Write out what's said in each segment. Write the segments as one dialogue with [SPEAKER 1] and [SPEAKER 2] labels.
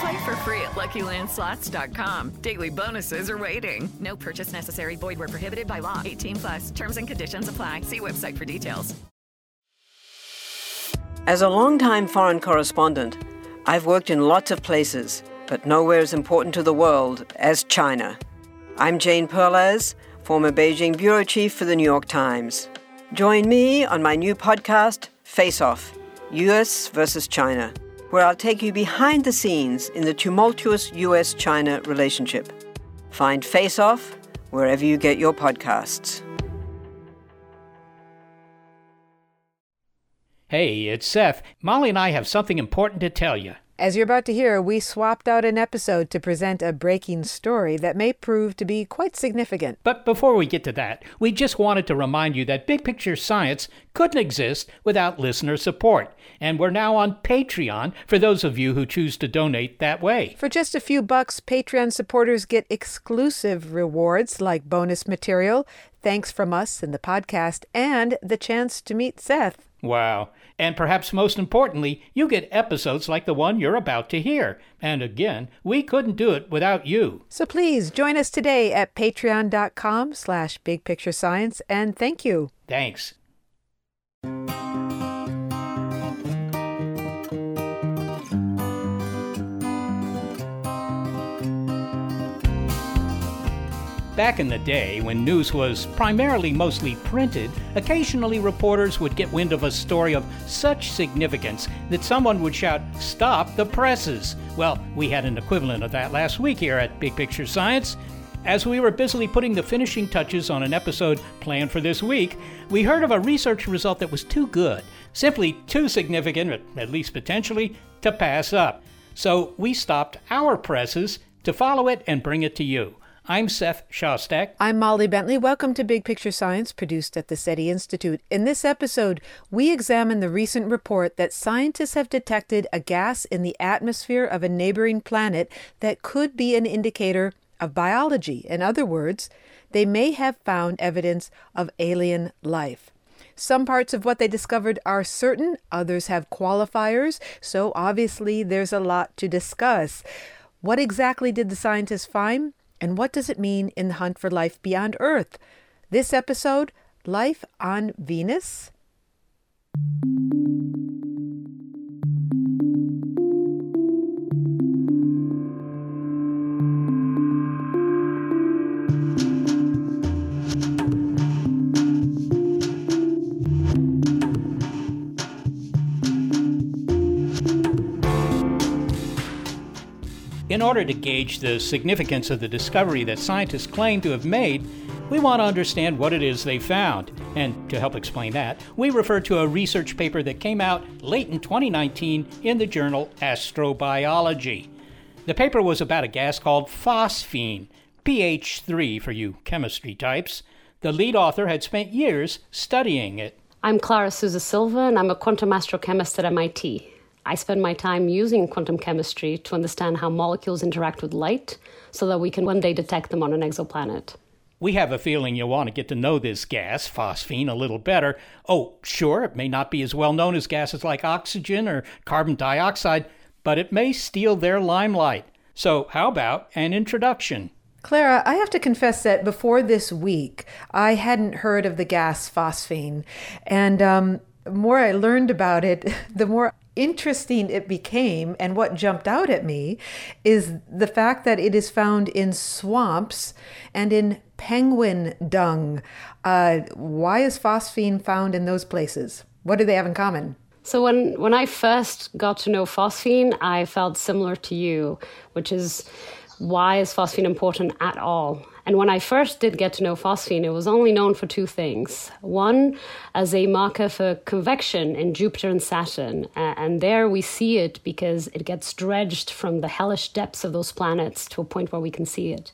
[SPEAKER 1] Play for free at LuckyLandSlots.com. Daily bonuses are waiting. No purchase necessary. Void where prohibited by law. 18 plus. Terms and conditions apply. See website for details.
[SPEAKER 2] As a longtime foreign correspondent, I've worked in lots of places, but nowhere as important to the world as China. I'm Jane Perlez, former Beijing bureau chief for the New York Times. Join me on my new podcast, Face Off US versus China, where I'll take you behind the scenes in the tumultuous US China relationship. Find Face Off wherever you get your podcasts.
[SPEAKER 3] Hey, it's Seth. Molly and I have something important to tell you.
[SPEAKER 4] As you're about to hear, we swapped out an episode to present a breaking story that may prove to be quite significant.
[SPEAKER 3] But before we get to that, we just wanted to remind you that Big Picture Science couldn't exist without listener support. And we're now on Patreon for those of you who choose to donate that way.
[SPEAKER 4] For just a few bucks, Patreon supporters get exclusive rewards like bonus material, thanks from us in the podcast, and the chance to meet Seth.
[SPEAKER 3] Wow. And perhaps most importantly, you get episodes like the one you're about to hear. And again, we couldn't do it without you.
[SPEAKER 4] So please join us today at patreon.com slash bigpicturescience and thank you.
[SPEAKER 3] Thanks. Back in the day, when news was primarily mostly printed, occasionally reporters would get wind of a story of such significance that someone would shout, Stop the presses! Well, we had an equivalent of that last week here at Big Picture Science. As we were busily putting the finishing touches on an episode planned for this week, we heard of a research result that was too good, simply too significant, at least potentially, to pass up. So we stopped our presses to follow it and bring it to you. I'm Seth Shostak.
[SPEAKER 4] I'm Molly Bentley. Welcome to Big Picture Science, produced at the SETI Institute. In this episode, we examine the recent report that scientists have detected a gas in the atmosphere of a neighboring planet that could be an indicator of biology. In other words, they may have found evidence of alien life. Some parts of what they discovered are certain, others have qualifiers, so obviously there's a lot to discuss. What exactly did the scientists find? And what does it mean in the hunt for life beyond Earth? This episode Life on Venus?
[SPEAKER 3] In order to gauge the significance of the discovery that scientists claim to have made, we want to understand what it is they found. And to help explain that, we refer to a research paper that came out late in 2019 in the journal Astrobiology. The paper was about a gas called phosphine, PH3 for you chemistry types. The lead author had spent years studying it.
[SPEAKER 5] I'm Clara Sousa Silva, and I'm a quantum astrochemist at MIT. I spend my time using quantum chemistry to understand how molecules interact with light so that we can one day detect them on an exoplanet.
[SPEAKER 3] We have a feeling you'll want to get to know this gas, phosphine, a little better. Oh, sure, it may not be as well known as gases like oxygen or carbon dioxide, but it may steal their limelight. So, how about an introduction?
[SPEAKER 4] Clara, I have to confess that before this week, I hadn't heard of the gas phosphine. And um, the more I learned about it, the more interesting it became and what jumped out at me is the fact that it is found in swamps and in penguin dung. Uh, why is phosphine found in those places? What do they have in common?
[SPEAKER 5] So when when I first got to know phosphine, I felt similar to you, which is why is phosphine important at all? And when I first did get to know phosphine, it was only known for two things. One, as a marker for convection in Jupiter and Saturn. And there we see it because it gets dredged from the hellish depths of those planets to a point where we can see it.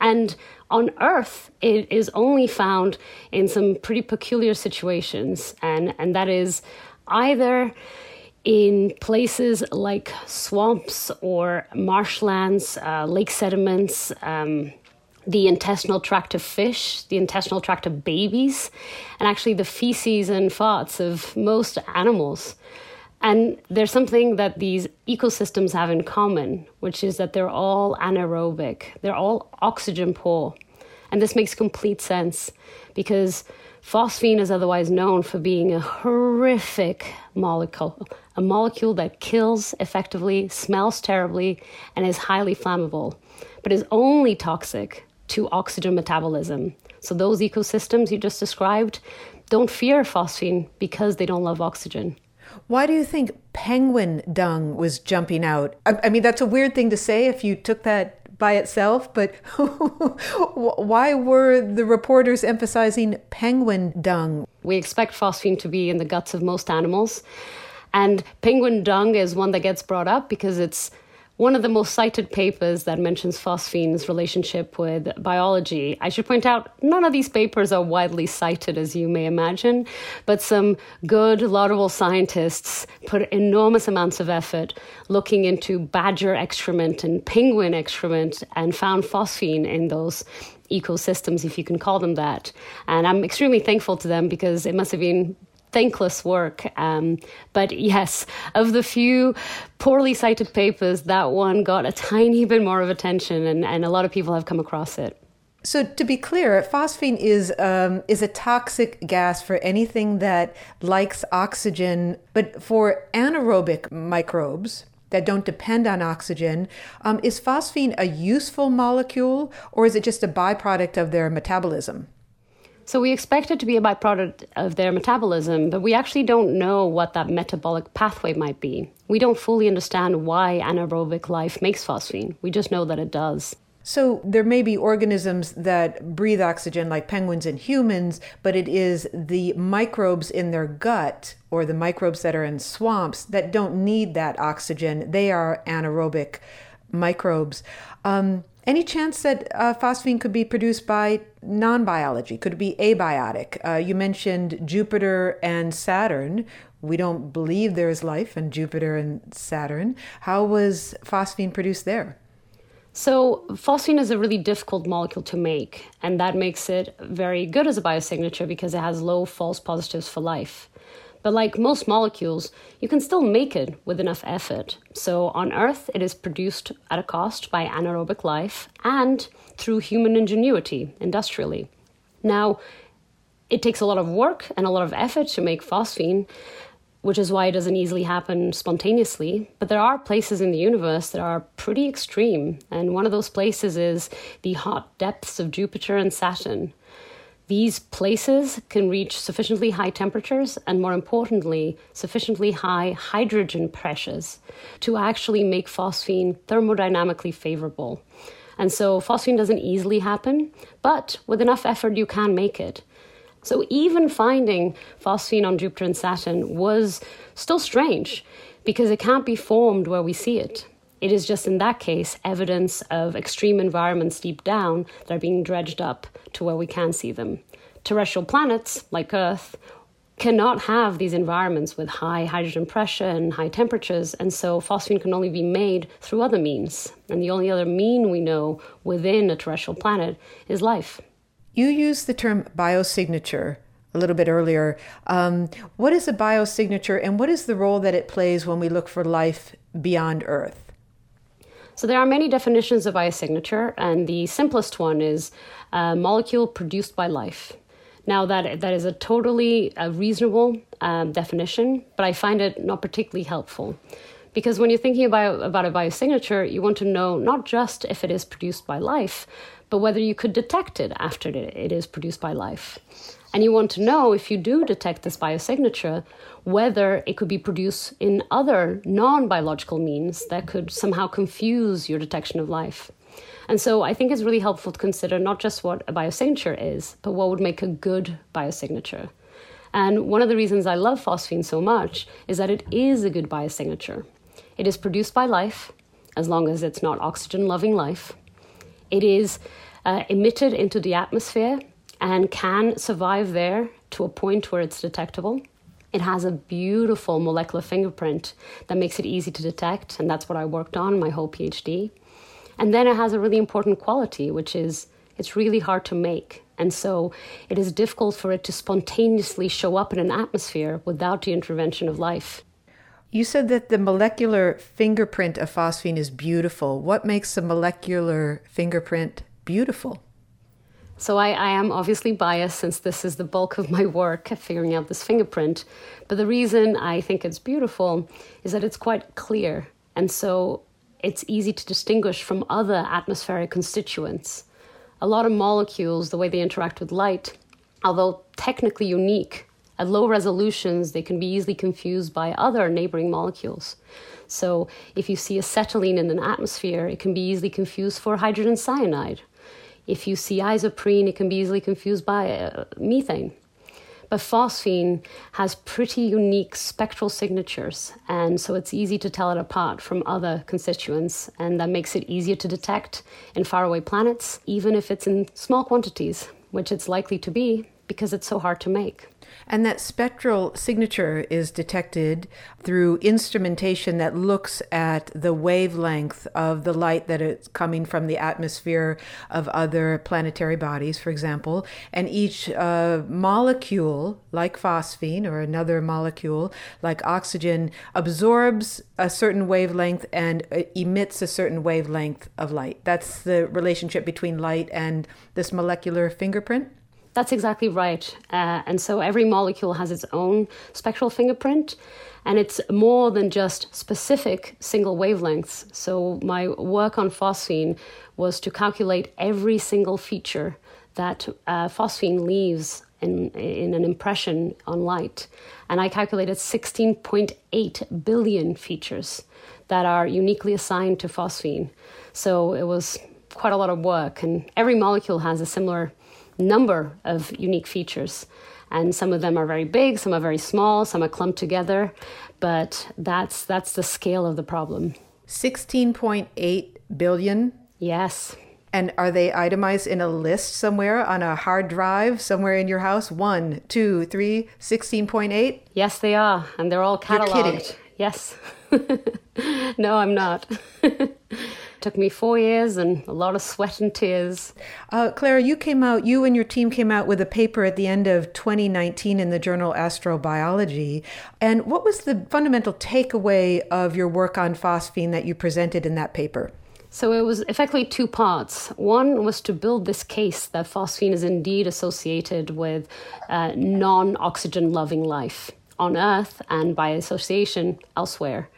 [SPEAKER 5] And on Earth, it is only found in some pretty peculiar situations, and, and that is either in places like swamps or marshlands, uh, lake sediments, um, the intestinal tract of fish, the intestinal tract of babies, and actually the feces and farts of most animals. And there's something that these ecosystems have in common, which is that they're all anaerobic, they're all oxygen poor. And this makes complete sense because phosphine is otherwise known for being a horrific molecule, a molecule that kills effectively, smells terribly, and is highly flammable, but is only toxic to oxygen metabolism. So, those ecosystems you just described don't fear phosphine because they don't love oxygen.
[SPEAKER 4] Why do you think penguin dung was jumping out? I, I mean, that's a weird thing to say if you took that by itself, but why were the reporters emphasizing penguin dung?
[SPEAKER 5] We expect phosphine to be in the guts of most animals. And penguin dung is one that gets brought up because it's one of the most cited papers that mentions phosphine's relationship with biology. I should point out, none of these papers are widely cited, as you may imagine, but some good, laudable scientists put enormous amounts of effort looking into badger excrement and penguin excrement and found phosphine in those ecosystems, if you can call them that. And I'm extremely thankful to them because it must have been thankless work. Um, but yes, of the few poorly cited papers, that one got a tiny bit more of attention, and, and a lot of people have come across it.
[SPEAKER 4] So to be clear, phosphine is um, is a toxic gas for anything that likes oxygen, but for anaerobic microbes that don't depend on oxygen, um, is phosphine a useful molecule, or is it just a byproduct of their metabolism?
[SPEAKER 5] So we expect it to be a byproduct of their metabolism, but we actually don't know what that metabolic pathway might be. We don't fully understand why anaerobic life makes phosphine. We just know that it does.
[SPEAKER 4] So there may be organisms that breathe oxygen like penguins and humans, but it is the microbes in their gut or the microbes that are in swamps that don't need that oxygen. They are anaerobic microbes. Um, any chance that uh, phosphine could be produced by non biology? Could it be abiotic? Uh, you mentioned Jupiter and Saturn. We don't believe there is life in Jupiter and Saturn. How was phosphine produced there?
[SPEAKER 5] So, phosphine is a really difficult molecule to make, and that makes it very good as a biosignature because it has low false positives for life. But like most molecules, you can still make it with enough effort. So on Earth, it is produced at a cost by anaerobic life and through human ingenuity industrially. Now, it takes a lot of work and a lot of effort to make phosphine, which is why it doesn't easily happen spontaneously. But there are places in the universe that are pretty extreme, and one of those places is the hot depths of Jupiter and Saturn. These places can reach sufficiently high temperatures and, more importantly, sufficiently high hydrogen pressures to actually make phosphine thermodynamically favorable. And so, phosphine doesn't easily happen, but with enough effort, you can make it. So, even finding phosphine on Jupiter and Saturn was still strange because it can't be formed where we see it. It is just in that case evidence of extreme environments deep down that are being dredged up to where we can see them. Terrestrial planets, like Earth, cannot have these environments with high hydrogen pressure and high temperatures, and so phosphine can only be made through other means. And the only other mean we know within a terrestrial planet is life.
[SPEAKER 4] You used the term biosignature a little bit earlier. Um, what is a biosignature, and what is the role that it plays when we look for life beyond Earth?
[SPEAKER 5] So there are many definitions of biosignature, and the simplest one is a molecule produced by life. Now that that is a totally uh, reasonable um, definition, but I find it not particularly helpful. Because when you're thinking about, about a biosignature, you want to know not just if it is produced by life, but whether you could detect it after it is produced by life. And you want to know if you do detect this biosignature, whether it could be produced in other non biological means that could somehow confuse your detection of life. And so I think it's really helpful to consider not just what a biosignature is, but what would make a good biosignature. And one of the reasons I love phosphine so much is that it is a good biosignature. It is produced by life, as long as it's not oxygen loving life. It is uh, emitted into the atmosphere and can survive there to a point where it's detectable. It has a beautiful molecular fingerprint that makes it easy to detect, and that's what I worked on my whole PhD. And then it has a really important quality, which is it's really hard to make. And so it is difficult for it to spontaneously show up in an atmosphere without the intervention of life.
[SPEAKER 4] You said that the molecular fingerprint of phosphine is beautiful. What makes the molecular fingerprint beautiful?
[SPEAKER 5] So I, I, am obviously biased since this is the bulk of my work figuring out this fingerprint. But the reason I think it's beautiful is that it's quite clear. And so it's easy to distinguish from other atmospheric constituents. A lot of molecules, the way they interact with light, although technically unique, at low resolutions, they can be easily confused by other neighboring molecules. So if you see acetylene in an atmosphere, it can be easily confused for hydrogen cyanide if you see isoprene, it can be easily confused by uh, methane. But phosphine has pretty unique spectral signatures, and so it's easy to tell it apart from other constituents, and that makes it easier to detect in faraway planets, even if it's in small quantities, which it's likely to be because it's so hard to make.
[SPEAKER 4] And that spectral signature is detected through instrumentation that looks at the wavelength of the light that is coming from the atmosphere of other planetary bodies, for example. And each uh, molecule, like phosphine or another molecule, like oxygen, absorbs a certain wavelength and uh, emits a certain wavelength of light. That's the relationship between light and this molecular fingerprint.
[SPEAKER 5] That's exactly right. Uh, and so every molecule has its own spectral fingerprint, and it's more than just specific single wavelengths. So my work on phosphine was to calculate every single feature that uh, phosphine leaves in, in an impression on light. And I calculated 16.8 billion features that are uniquely assigned to phosphine. So it was quite a lot of work, and every molecule has a similar number of unique features. And some of them are very big, some are very small, some are clumped together, but that's that's the scale of the problem.
[SPEAKER 4] 16.8 billion?
[SPEAKER 5] Yes.
[SPEAKER 4] And are they itemized in a list somewhere on a hard drive somewhere in your house? One, two, three, 16.8?
[SPEAKER 5] Yes, they are. And they're all cataloged. Yes. no, I'm not. took me four years and a lot of sweat and tears.
[SPEAKER 4] Uh, Clara, you came out, you and your team came out with a paper at the end of 2019 in the journal Astrobiology. And what was the fundamental takeaway of your work on phosphine that you presented in that paper?
[SPEAKER 5] So it was effectively two parts. One was to build this case that phosphine is indeed associated with uh, non oxygen loving life on Earth and by association elsewhere.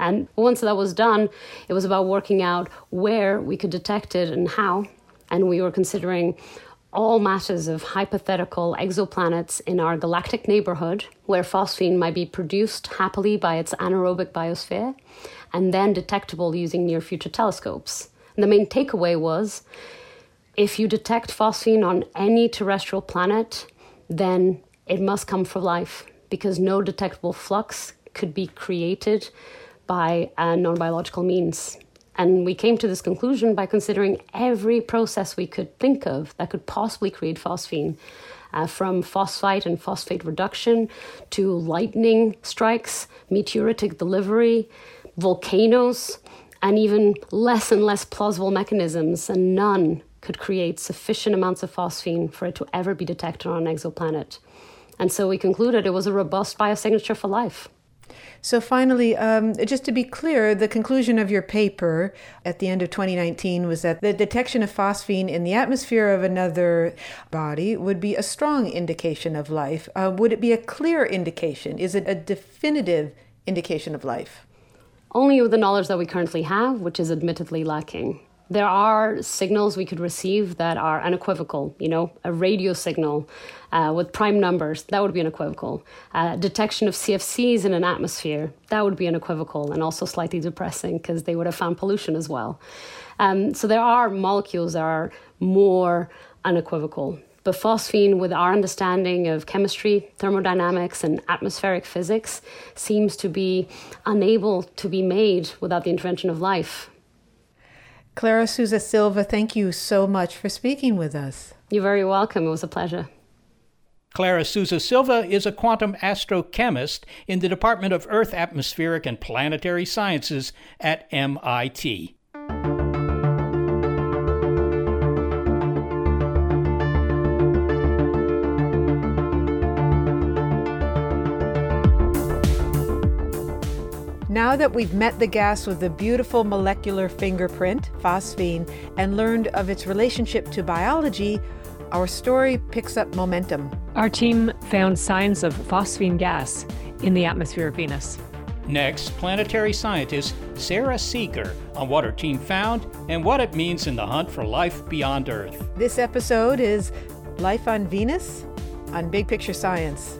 [SPEAKER 5] And once that was done, it was about working out where we could detect it and how. And we were considering all matters of hypothetical exoplanets in our galactic neighborhood where phosphine might be produced happily by its anaerobic biosphere and then detectable using near future telescopes. And the main takeaway was if you detect phosphine on any terrestrial planet, then it must come from life because no detectable flux could be created by uh, non biological means. And we came to this conclusion by considering every process we could think of that could possibly create phosphine, uh, from phosphite and phosphate reduction to lightning strikes, meteoritic delivery, volcanoes, and even less and less plausible mechanisms, and none could create sufficient amounts of phosphine for it to ever be detected on an exoplanet. And so we concluded it was a robust biosignature for life.
[SPEAKER 4] So, finally, um, just to be clear, the conclusion of your paper at the end of 2019 was that the detection of phosphine in the atmosphere of another body would be a strong indication of life. Uh, would it be a clear indication? Is it a definitive indication of life?
[SPEAKER 5] Only with the knowledge that we currently have, which is admittedly lacking there are signals we could receive that are unequivocal. You know, a radio signal uh, with prime numbers, that would be unequivocal. Uh, detection of CFCs in an atmosphere, that would be unequivocal and also slightly depressing because they would have found pollution as well. Um, so there are molecules that are more unequivocal. But phosphine, with our understanding of chemistry, thermodynamics, and atmospheric physics, seems to be unable to be made without the intervention of life.
[SPEAKER 4] Clara Sousa Silva, thank you so much for speaking with us.
[SPEAKER 5] You're very welcome. It was a pleasure.
[SPEAKER 3] Clara Sousa Silva is a quantum astrochemist in the Department of Earth, Atmospheric, and Planetary Sciences at MIT.
[SPEAKER 4] Now that we've met the gas with the beautiful molecular fingerprint, phosphine, and learned of its relationship to biology, our story picks up momentum.
[SPEAKER 6] Our team found signs of phosphine gas in the atmosphere of Venus.
[SPEAKER 3] Next, planetary scientist Sara Seager on what her team found and what it means in the hunt for life beyond Earth.
[SPEAKER 4] This episode is Life on Venus on Big Picture Science.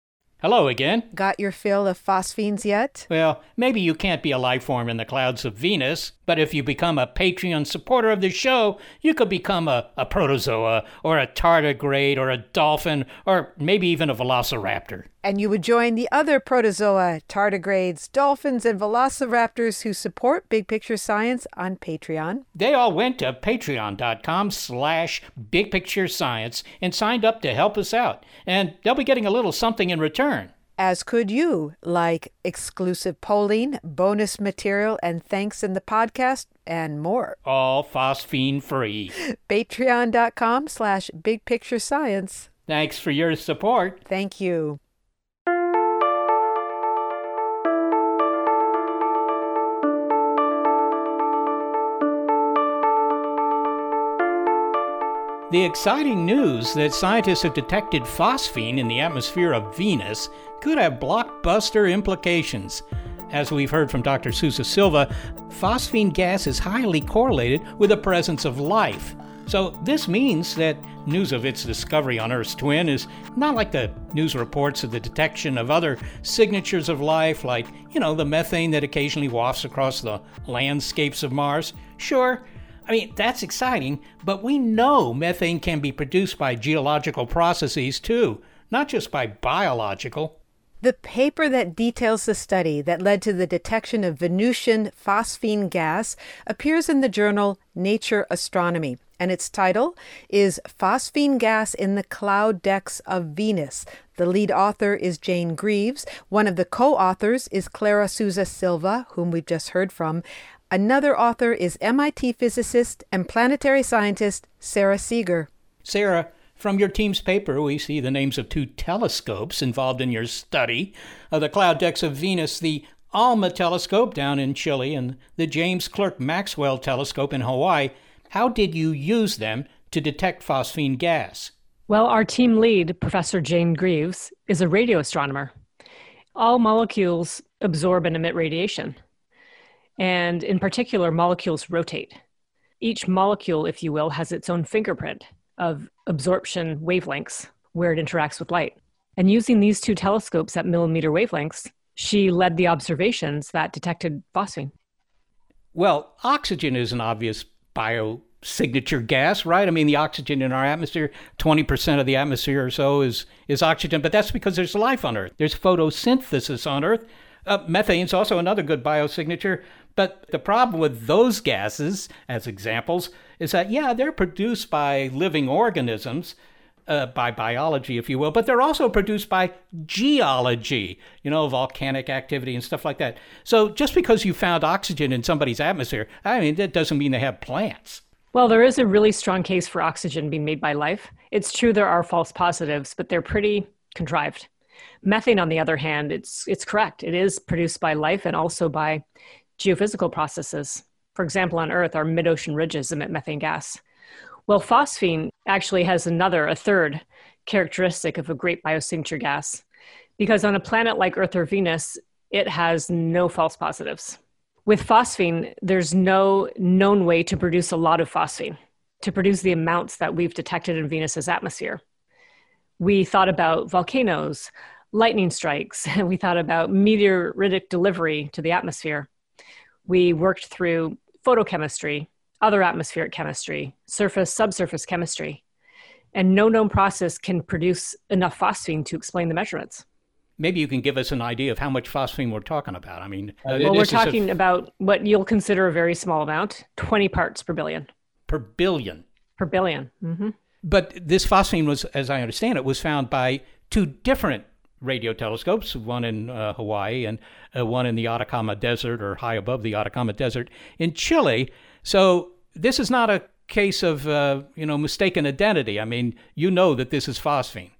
[SPEAKER 3] Hello again.
[SPEAKER 4] Got your fill of phosphines yet?
[SPEAKER 3] Well, maybe you can't be a life form in the clouds of Venus, but if you become a Patreon supporter of the show, you could become a, a protozoa, or a tardigrade, or a dolphin, or maybe even a velociraptor.
[SPEAKER 4] And you would join the other protozoa, tardigrades, dolphins, and velociraptors who support Big Picture Science on Patreon.
[SPEAKER 3] They all went to patreon.com slash bigpicturescience and signed up to help us out. And they'll be getting a little something in return.
[SPEAKER 4] As could you, like exclusive polling, bonus material, and thanks in the podcast, and more.
[SPEAKER 3] All phosphine free.
[SPEAKER 4] Patreon.com slash bigpicturescience.
[SPEAKER 3] Thanks for your support.
[SPEAKER 4] Thank you.
[SPEAKER 3] The exciting news that scientists have detected phosphine in the atmosphere of Venus could have blockbuster implications. As we've heard from Dr. Sousa Silva, phosphine gas is highly correlated with the presence of life. So, this means that news of its discovery on Earth's twin is not like the news reports of the detection of other signatures of life, like, you know, the methane that occasionally wafts across the landscapes of Mars. Sure, I mean, that's exciting, but we know methane can be produced by geological processes too, not just by biological.
[SPEAKER 4] The paper that details the study that led to the detection of Venusian phosphine gas appears in the journal Nature Astronomy, and its title is Phosphine Gas in the Cloud Decks of Venus. The lead author is Jane Greaves. One of the co authors is Clara Sousa Silva, whom we've just heard from. Another author is MIT physicist and planetary scientist Sara Seager.
[SPEAKER 3] Sara, from your team's paper, we see the names of two telescopes involved in your study of the cloud decks of Venus the ALMA telescope down in Chile and the James Clerk Maxwell telescope in Hawaii. How did you use them to detect phosphine gas?
[SPEAKER 6] Well, our team lead, Professor Jane Greaves, is a radio astronomer. All molecules absorb and emit radiation. And in particular, molecules rotate. Each molecule, if you will, has its own fingerprint of absorption wavelengths where it interacts with light. And using these two telescopes at millimeter wavelengths, she led the observations that detected phosphine.
[SPEAKER 3] Well, oxygen is an obvious biosignature gas, right? I mean, the oxygen in our atmosphere, 20% of the atmosphere or so is, is oxygen, but that's because there's life on Earth. There's photosynthesis on Earth. Uh, is also another good biosignature. But the problem with those gases, as examples, is that, yeah, they're produced by living organisms, uh, by biology, if you will, but they're also produced by geology, you know, volcanic activity and stuff like that. So just because you found oxygen in somebody's atmosphere, I mean, that doesn't mean they have plants.
[SPEAKER 6] Well, there is a really strong case for oxygen being made by life. It's true there are false positives, but they're pretty contrived. Methane, on the other hand, it's it's correct. It is produced by life and also by geophysical processes. For example, on Earth, our mid ocean ridges emit methane gas. Well, phosphine actually has another, a third characteristic of a great biosignature gas. Because on a planet like Earth or Venus, it has no false positives. With phosphine, there's no known way to produce a lot of phosphine, to produce the amounts that we've detected in Venus's atmosphere. We thought about volcanoes, lightning strikes, and we thought about meteoritic delivery to the atmosphere. We worked through photochemistry, other atmospheric chemistry, surface, subsurface chemistry, and no known process can produce enough phosphine to explain the measurements.
[SPEAKER 3] Maybe you can give us an idea of how much phosphine we're talking about. I mean,
[SPEAKER 6] uh, well, we're talking a... about what you'll consider a very small amount 20 parts per billion.
[SPEAKER 3] Per billion.
[SPEAKER 6] Per 1000000000 mm-hmm.
[SPEAKER 3] But this phosphine was, as I understand it, was found by two different radio telescopes, one in uh, Hawaii and uh, one in the Atacama Desert or high above the Atacama Desert in Chile. So this is not a case of uh, you know mistaken identity. I mean, you know that this is phosphine.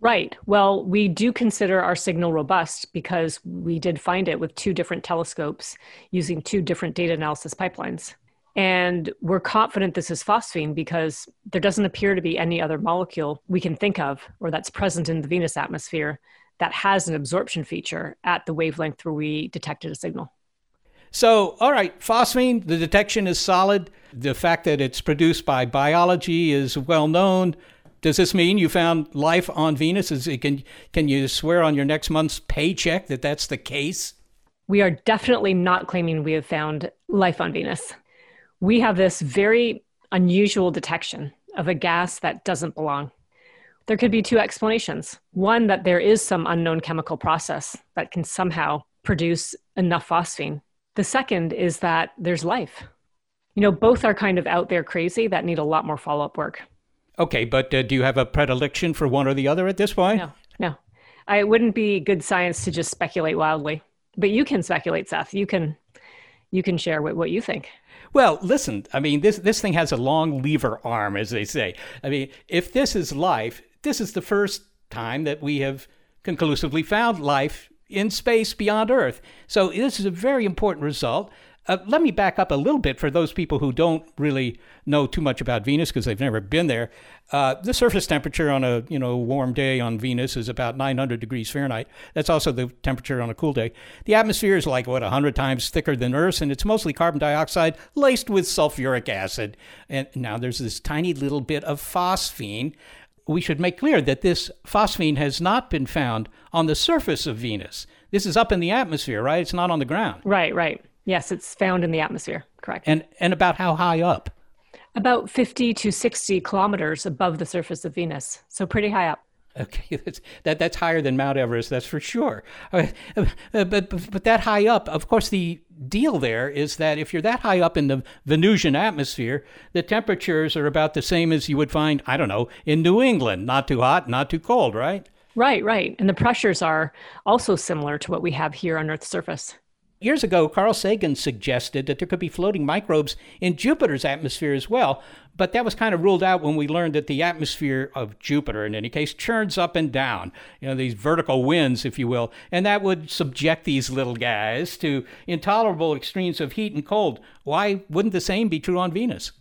[SPEAKER 6] Right. Well, we do consider our signal robust because we did find it with two different telescopes using two different data analysis pipelines. And we're confident this is phosphine because there doesn't appear to be any other molecule we can think of or that's present in the Venus atmosphere that has an absorption feature at the wavelength where we detected a signal.
[SPEAKER 3] So, all right, phosphine, the detection is solid. The fact that it's produced by biology is well known. Does this mean you found life on Venus? Is it, can can you swear on your next month's paycheck that that's the case?
[SPEAKER 6] We are definitely not claiming we have found life on Venus. We have this very unusual detection of a gas that doesn't belong. There could be two explanations. One, that there is some unknown chemical process that can somehow produce enough phosphine. The second is that there's life. You know, both are kind of out there crazy that need a lot more follow up work.
[SPEAKER 3] Okay, but uh, do you have a predilection for one or the other at this point?
[SPEAKER 6] No, no. I, it wouldn't be good science to just speculate wildly. But you can speculate, Seth. You can you can share what, what you think.
[SPEAKER 3] Well, listen, I mean, this this thing has a long lever arm, as they say. I mean, if this is life, this is the first time that we have conclusively found life in space beyond Earth. So this is a very important result. Uh, let me back up a little bit for those people who don't really know too much about Venus because they've never been there. Uh, the surface temperature on a you know warm day on Venus is about 900 degrees Fahrenheit. That's also the temperature on a cool day. The atmosphere is like what 100 times thicker than Earth's, and it's mostly carbon dioxide laced with sulfuric acid. And now there's this tiny little bit of phosphine. We should make clear that this phosphine has not been found on the surface of Venus. This is up in the atmosphere, right? It's not on the ground.
[SPEAKER 6] Right, right. Yes, it's found in the atmosphere. Correct.
[SPEAKER 3] And and about how high up?
[SPEAKER 6] About 50 to 60 kilometers above the surface of Venus. So pretty high up.
[SPEAKER 3] Okay, that's, that that's higher than Mount Everest, that's for sure. Uh, but, but but that high up, of course, the deal there is that if you're that high up in the Venusian atmosphere, the temperatures are about the same as you would find, I don't know, in New England. Not too hot, not too cold, right?
[SPEAKER 6] Right, right. And the pressures are also similar to what we have here on Earth's surface.
[SPEAKER 3] Years ago, Carl Sagan suggested that there could be floating microbes in Jupiter's atmosphere as well, but that was kind of ruled out when we learned that the atmosphere of Jupiter, in any case, churns up and down, you know, these vertical winds, if you will, and that would subject these little guys to intolerable extremes of heat and cold. Why wouldn't the same be true on Venus?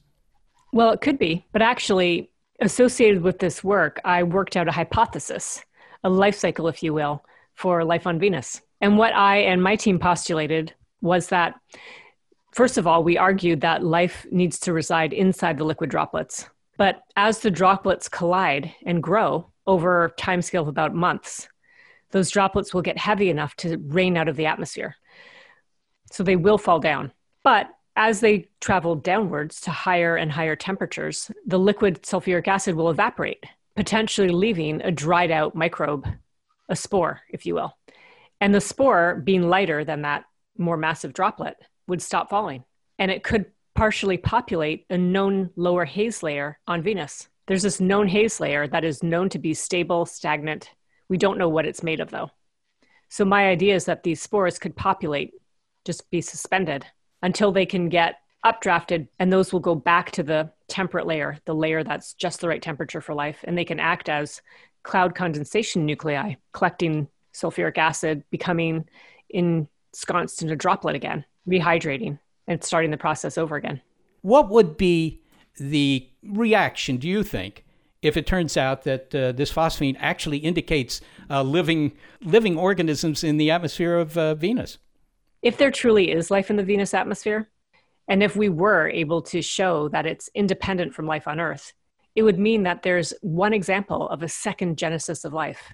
[SPEAKER 6] Well, it could be, but actually, associated with this work, I worked out a hypothesis, a life cycle, if you will, for life on Venus. And what I and my team postulated was that, first of all, we argued that life needs to reside inside the liquid droplets. But as the droplets collide and grow over a timescale of about months, those droplets will get heavy enough to rain out of the atmosphere. So they will fall down. But as they travel downwards to higher and higher temperatures, the liquid sulfuric acid will evaporate, potentially leaving a dried out microbe, a spore, if you will. And the spore, being lighter than that more massive droplet, would stop falling. And it could partially populate a known lower haze layer on Venus. There's this known haze layer that is known to be stable, stagnant. We don't know what it's made of, though. So, my idea is that these spores could populate, just be suspended until they can get updrafted, and those will go back to the temperate layer, the layer that's just the right temperature for life. And they can act as cloud condensation nuclei, collecting sulfuric acid becoming ensconced in a droplet again, rehydrating and starting the process over again.
[SPEAKER 3] What would be the reaction, do you think, if it turns out that uh, this phosphine actually indicates uh, living living organisms in the atmosphere of uh, Venus.
[SPEAKER 6] If there truly is life in the Venus atmosphere, and if we were able to show that it's independent from life on Earth, it would mean that there's one example of a second genesis of life.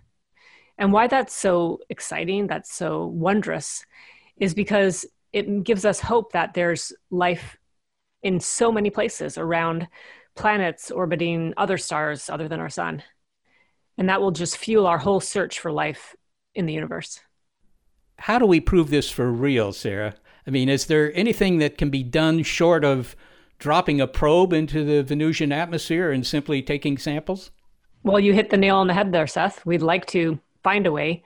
[SPEAKER 6] And why that's so exciting, that's so wondrous, is because it gives us hope that there's life in so many places around planets orbiting other stars other than our sun. And that will just fuel our whole search for life in the universe.
[SPEAKER 3] How do we prove this for real, Sara? I mean, is there anything that can be done short of dropping a probe into the Venusian atmosphere and simply taking samples?
[SPEAKER 6] Well, you hit the nail on the head there, Seth. We'd like to find a way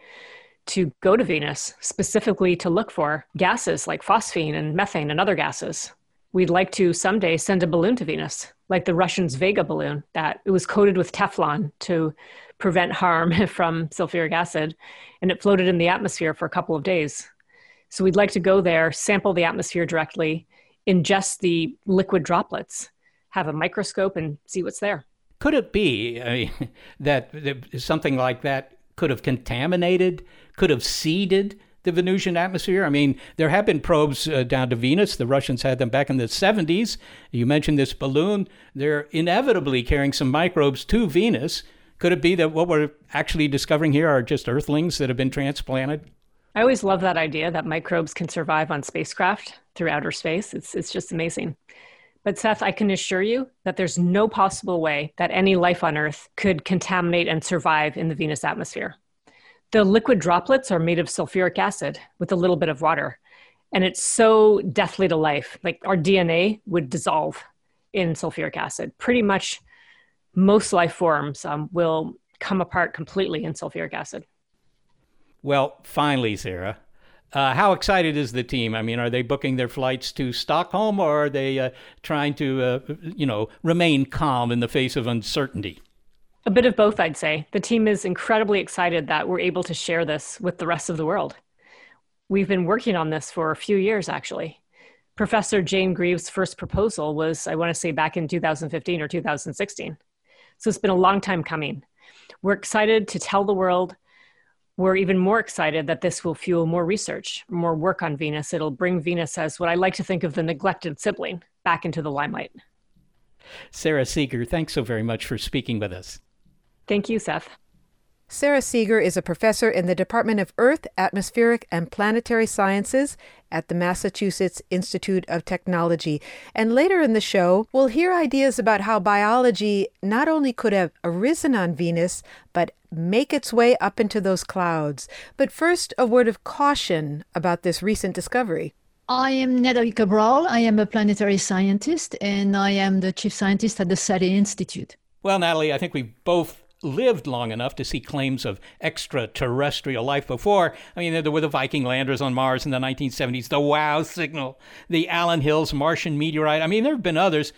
[SPEAKER 6] to go to Venus specifically to look for gases like phosphine and methane and other gases. We'd like to someday send a balloon to Venus, like the Russians' Vega balloon, that it was coated with Teflon to prevent harm from sulfuric acid, and it floated in the atmosphere for a couple of days. So we'd like to go there, sample the atmosphere directly, ingest the liquid droplets, have a microscope, and see what's there.
[SPEAKER 3] Could it be I mean, that, that something like that could have contaminated, could have seeded the Venusian atmosphere? I mean, there have been probes uh, down to Venus. The Russians had them back in the 70s. You mentioned this balloon. They're inevitably carrying some microbes to Venus. Could it be that what we're actually discovering here are just Earthlings that have been transplanted?
[SPEAKER 6] I always love that idea that microbes can survive on spacecraft through outer space. It's, it's just amazing. But Seth, I can assure you that there's no possible way that any life on Earth could contaminate and survive in the Venus atmosphere. The liquid droplets are made of sulfuric acid with a little bit of water. And it's so deathly to life. Like our DNA would dissolve in sulfuric acid. Pretty much most life forms um, will come apart completely in sulfuric acid.
[SPEAKER 3] Well, finally, Sara, uh, how excited is the team? I mean, are they booking their flights to Stockholm, or are they uh, trying to, uh, you know, remain calm in the face of uncertainty?
[SPEAKER 6] A bit of both, I'd say. The team is incredibly excited that we're able to share this with the rest of the world. We've been working on this for a few years, actually. Professor Jane Greaves' first proposal was, I want to say, back in 2015 or 2016. So it's been a long time coming. We're excited to tell the world we're even more excited that this will fuel more research, more work on Venus. It'll bring Venus as what I like to think of the neglected sibling back into the limelight.
[SPEAKER 3] Sara Seager, thanks so very much for speaking with us.
[SPEAKER 6] Thank you, Seth.
[SPEAKER 4] Sara Seager is a professor in the Department of Earth, Atmospheric, and Planetary Sciences at the Massachusetts Institute of Technology. And later in the show, we'll hear ideas about how biology not only could have arisen on Venus, but make its way up into those clouds. But first, a word of caution about this recent discovery.
[SPEAKER 7] I am Nathalie Cabrol. I am a planetary scientist, and I am the chief scientist at the SETI Institute.
[SPEAKER 3] Well, Nathalie, I think we both lived long enough to see claims of extraterrestrial life before. I mean, there were the Viking landers on Mars in the 1970s, the WOW signal, the Allan Hills Martian meteorite. I mean, there have been others.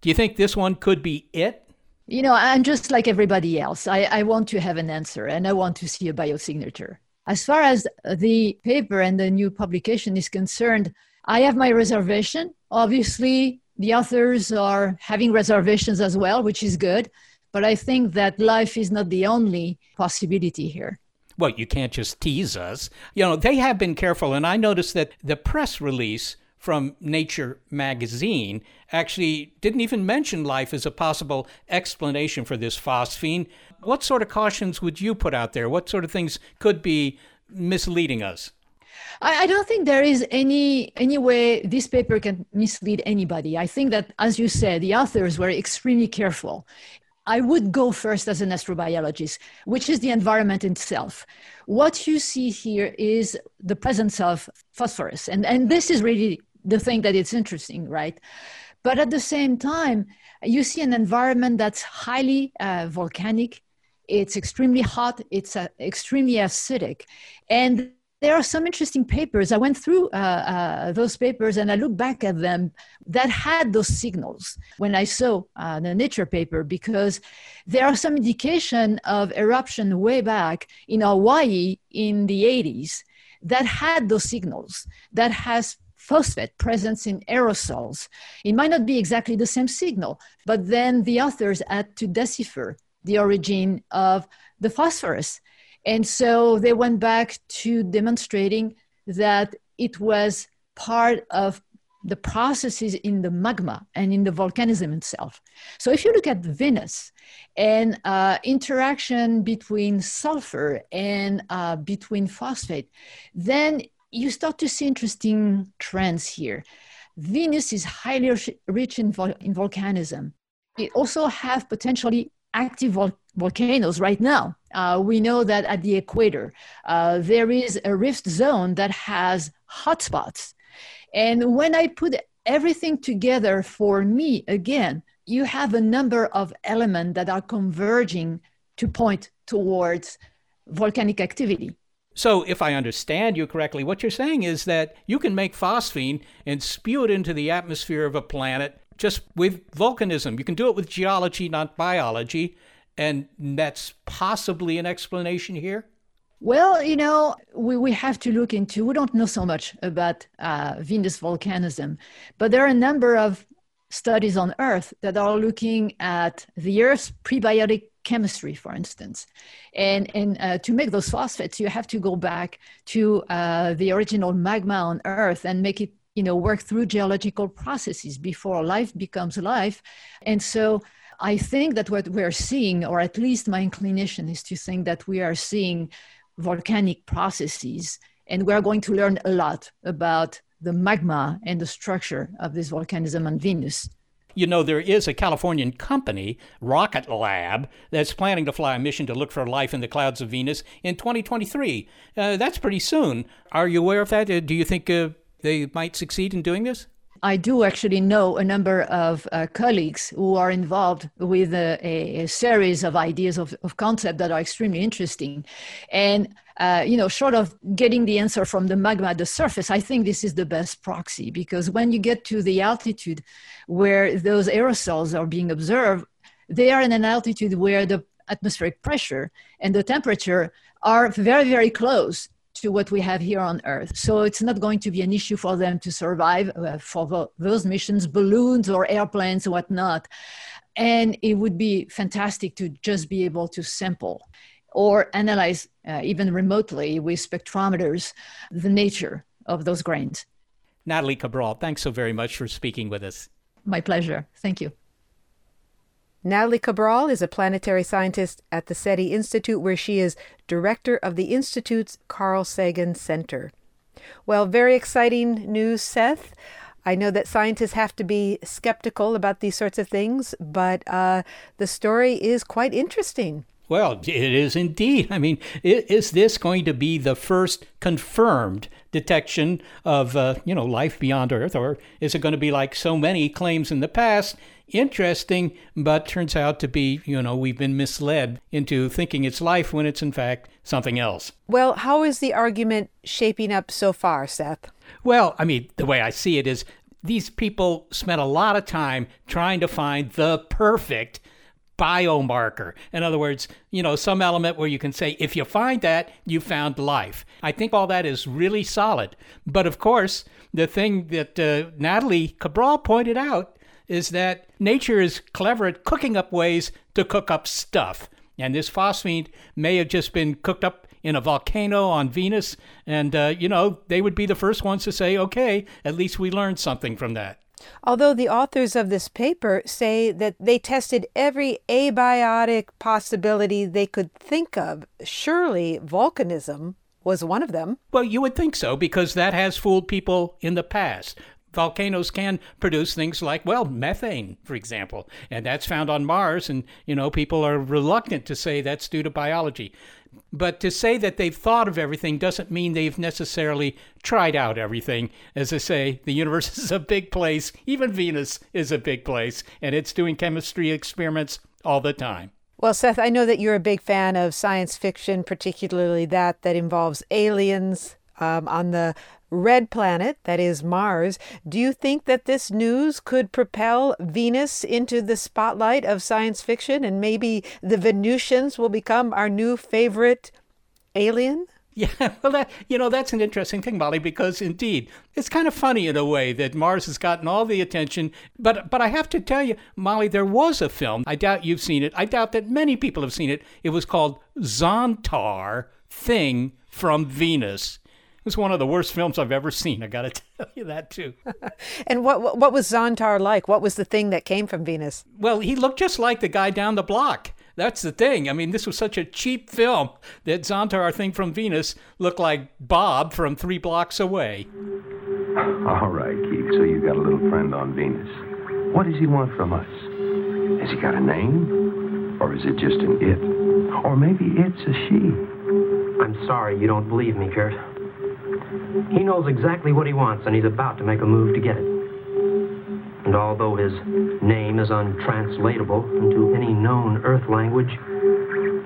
[SPEAKER 3] Do you think this one could be it?
[SPEAKER 7] You know, I'm just like everybody else. I, I want to have an answer and I want to see a biosignature. As far as the paper and the new publication is concerned, I have my reservation. Obviously, the authors are having reservations as well, which is good. But I think that life is not the only possibility here.
[SPEAKER 3] Well, you can't just tease us. You know, they have been careful, and I noticed that the press release from Nature magazine actually didn't even mention life as a possible explanation for this phosphine. What sort of cautions would you put out there? What sort of things could be misleading us?
[SPEAKER 7] I, don't think there is any any way this paper can mislead anybody. I think that, as you said, the authors were extremely careful. I would go first as an astrobiologist, which is the environment itself. What you see here is the presence of phosphorus. And, and this is really the thing that it's interesting, right? But at the same time, you see an environment that's highly uh, volcanic. It's extremely hot. It's uh, extremely acidic. And there are some interesting papers. I went through uh, uh, those papers and I looked back at them that had those signals when I saw uh, the Nature paper because there are some indication of eruption way back in Hawaii in the 80s that had those signals that has phosphate presence in aerosols. It might not be exactly the same signal, but then the authors had to decipher the origin of the phosphorus. And so they went back to demonstrating that it was part of the processes in the magma and in the volcanism itself. So if you look at Venus and uh, interaction between sulfur and uh, between phosphate, then you start to see interesting trends here. Venus is highly rich in, vol- in volcanism. It also have potentially active vol- volcanoes right now. Uh, we know that at the equator, uh, there is a rift zone that has hotspots. And when I put everything together for me, again, you have a number of elements that are converging to point towards volcanic activity.
[SPEAKER 3] So, if I understand you correctly, what you're saying is that you can make phosphine and spew it into the atmosphere of a planet just with volcanism. You can do it with geology, not biology. And that's possibly an explanation here?
[SPEAKER 7] Well, you know, we, we have to look into, we don't know so much about uh, Venus volcanism, but there are a number of studies on Earth that are looking at the Earth's prebiotic chemistry, for instance. And, and uh, to make those phosphates, you have to go back to uh, the original magma on Earth and make it you know, work through geological processes before life becomes life. And so I think that what we're seeing, or at least my inclination is to think that we are seeing volcanic processes, and we're going to learn a lot about the magma and the structure of this volcanism on Venus.
[SPEAKER 3] You know, there is a Californian company, Rocket Lab, that's planning to fly a mission to look for life in the clouds of Venus in 2023. Uh, that's pretty soon. Are you aware of that? Uh, do you think uh, they might succeed in doing this?
[SPEAKER 7] I do actually know a number of uh, colleagues who are involved with a, a series of ideas of, of concept that are extremely interesting. And, uh, you know, short of getting the answer from the magma at the surface, I think this is the best proxy because when you get to the altitude where those aerosols are being observed, they are in an altitude where the atmospheric pressure and the temperature are very, very close to what we have here on Earth. So it's not going to be an issue for them to survive uh, for the, those missions, balloons or airplanes, whatnot. And it would be fantastic to just be able to sample or analyze, uh, even remotely with spectrometers, the nature of those grains.
[SPEAKER 3] Nathalie Cabrol, thanks so very much for speaking with us.
[SPEAKER 7] My pleasure. Thank you.
[SPEAKER 4] Nathalie Cabrol is a planetary scientist at the SETI Institute, where she is director of the Institute's Carl Sagan Center. Well, very exciting news, Seth. I know that scientists have to be skeptical about these sorts of things, but uh, the story is quite interesting.
[SPEAKER 3] Well, it is indeed. I mean, is this going to be the first confirmed detection of, uh, you know, life beyond Earth, or is it going to be like so many claims in the past? Interesting, but turns out to be, you know, we've been misled into thinking it's life when it's in fact something else.
[SPEAKER 4] Well, how is the argument shaping up so far, Seth?
[SPEAKER 3] Well, I mean, the way I see it is these people spent a lot of time trying to find the perfect biomarker. In other words, you know, some element where you can say, if you find that, you found life. I think all that is really solid. But of course, the thing that uh, Nathalie Cabrol pointed out is that nature is clever at cooking up ways to cook up stuff. And this phosphine may have just been cooked up in a volcano on Venus. And, uh, you know, they would be the first ones to say, okay, at least we learned something from that.
[SPEAKER 4] Although the authors of this paper say that they tested every abiotic possibility they could think of, surely volcanism was one of them.
[SPEAKER 3] Well, you would think so because that has fooled people in the past volcanoes can produce things like, well, methane, for example, and that's found on Mars. And, you know, people are reluctant to say that's due to biology. But to say that they've thought of everything doesn't mean they've necessarily tried out everything. As I say, the universe is a big place. Even Venus is a big place, and it's doing chemistry experiments all the time.
[SPEAKER 4] Well, Seth, I know that you're a big fan of science fiction, particularly that that involves aliens um, on the red planet, that is Mars. Do you think that this news could propel Venus into the spotlight of science fiction and maybe the Venusians will become our new favorite alien?
[SPEAKER 3] Yeah, well, that you know that's an interesting thing, Molly, because indeed it's kind of funny in a way that Mars has gotten all the attention. But but I have to tell you, Molly, there was a film. I doubt you've seen it. I doubt that many people have seen it. It was called Zontar Thing from Venus. It was one of the worst films I've ever seen. I got to tell you that too.
[SPEAKER 4] and what what was Zontar like? What was the thing that came from Venus?
[SPEAKER 3] Well, he looked just like the guy down the block. That's the thing. I mean, this was such a cheap film that Zontar, our thing from Venus, looked like Bob from three blocks away.
[SPEAKER 8] All right, Keith. So you got a little friend on Venus. What does he want from us? Has he got a name? Or is it just an it? Or maybe it's a she?
[SPEAKER 9] I'm sorry you don't believe me, Kurt. He knows exactly what he wants, and he's about to make a move to get it. And although his name is untranslatable into any known Earth language,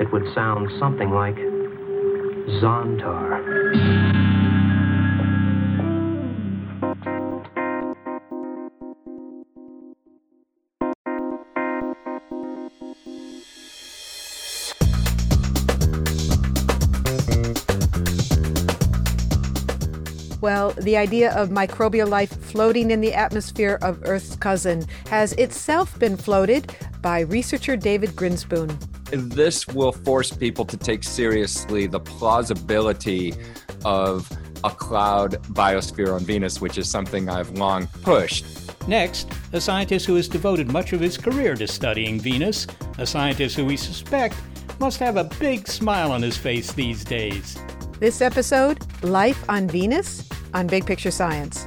[SPEAKER 9] it would sound something like Zontar.
[SPEAKER 4] Well, the idea of microbial life floating in the atmosphere of Earth's cousin has itself been floated by researcher David Grinspoon.
[SPEAKER 10] This will force people to take seriously the plausibility of a cloud biosphere on Venus, which is something I've long pushed.
[SPEAKER 3] Next, a scientist who has devoted much of his career to studying Venus, a scientist who we suspect must have a big smile on his face these days.
[SPEAKER 4] This episode, Life on Venus, on Big Picture Science.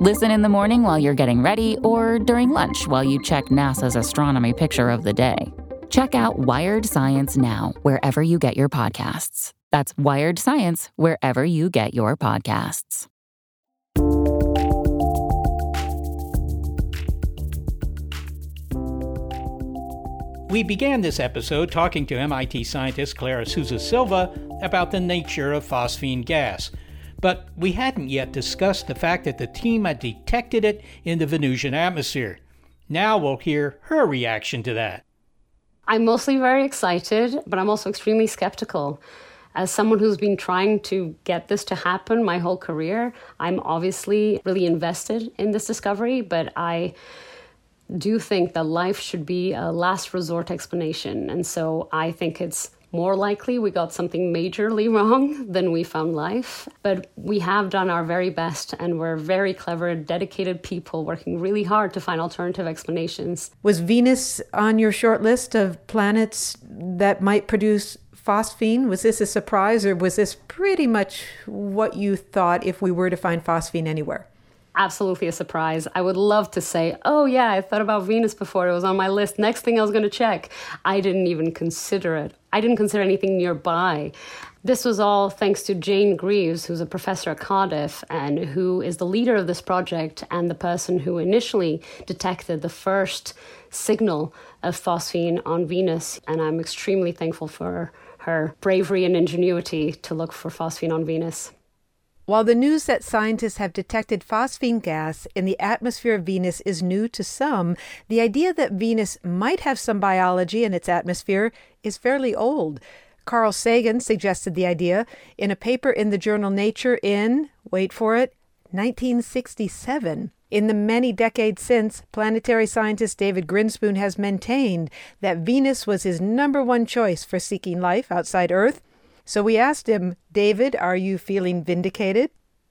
[SPEAKER 11] Listen in the morning while you're getting ready or during lunch while you check NASA's astronomy picture of the day. Check out Wired Science now, wherever you get your podcasts. That's Wired Science, wherever you get your podcasts.
[SPEAKER 3] We began this episode talking to MIT scientist Clara Sousa Silva about the nature of phosphine gas but we hadn't yet discussed the fact that the team had detected it in the Venusian atmosphere. Now we'll hear her reaction to that.
[SPEAKER 5] I'm mostly very excited, but I'm also extremely skeptical. As someone who's been trying to get this to happen my whole career, I'm obviously really invested in this discovery, but I do think that life should be a last resort explanation. And so I think it's more likely we got something majorly wrong than we found life. But we have done our very best and we're very clever, dedicated people working really hard to find alternative explanations.
[SPEAKER 4] Was Venus on your short list of planets that might produce phosphine? Was this a surprise or was this pretty much what you thought if we were to find phosphine anywhere?
[SPEAKER 5] Absolutely a surprise. I would love to say, oh, yeah, I thought about Venus before. It was on my list. Next thing I was going to check. I didn't even consider it. I didn't consider anything nearby. This was all thanks to Jane Greaves, who's a professor at Cardiff and who is the leader of this project and the person who initially detected the first signal of phosphine on Venus. And I'm extremely thankful for her bravery and ingenuity to look for phosphine on Venus.
[SPEAKER 4] While the news that scientists have detected phosphine gas in the atmosphere of Venus is new to some, the idea that Venus might have some biology in its atmosphere is fairly old. Carl Sagan suggested the idea in a paper in the journal Nature in, wait for it, 1967. In the many decades since, planetary scientist David Grinspoon has maintained that Venus was his number one choice for seeking life outside Earth so we asked him, David, are you feeling vindicated?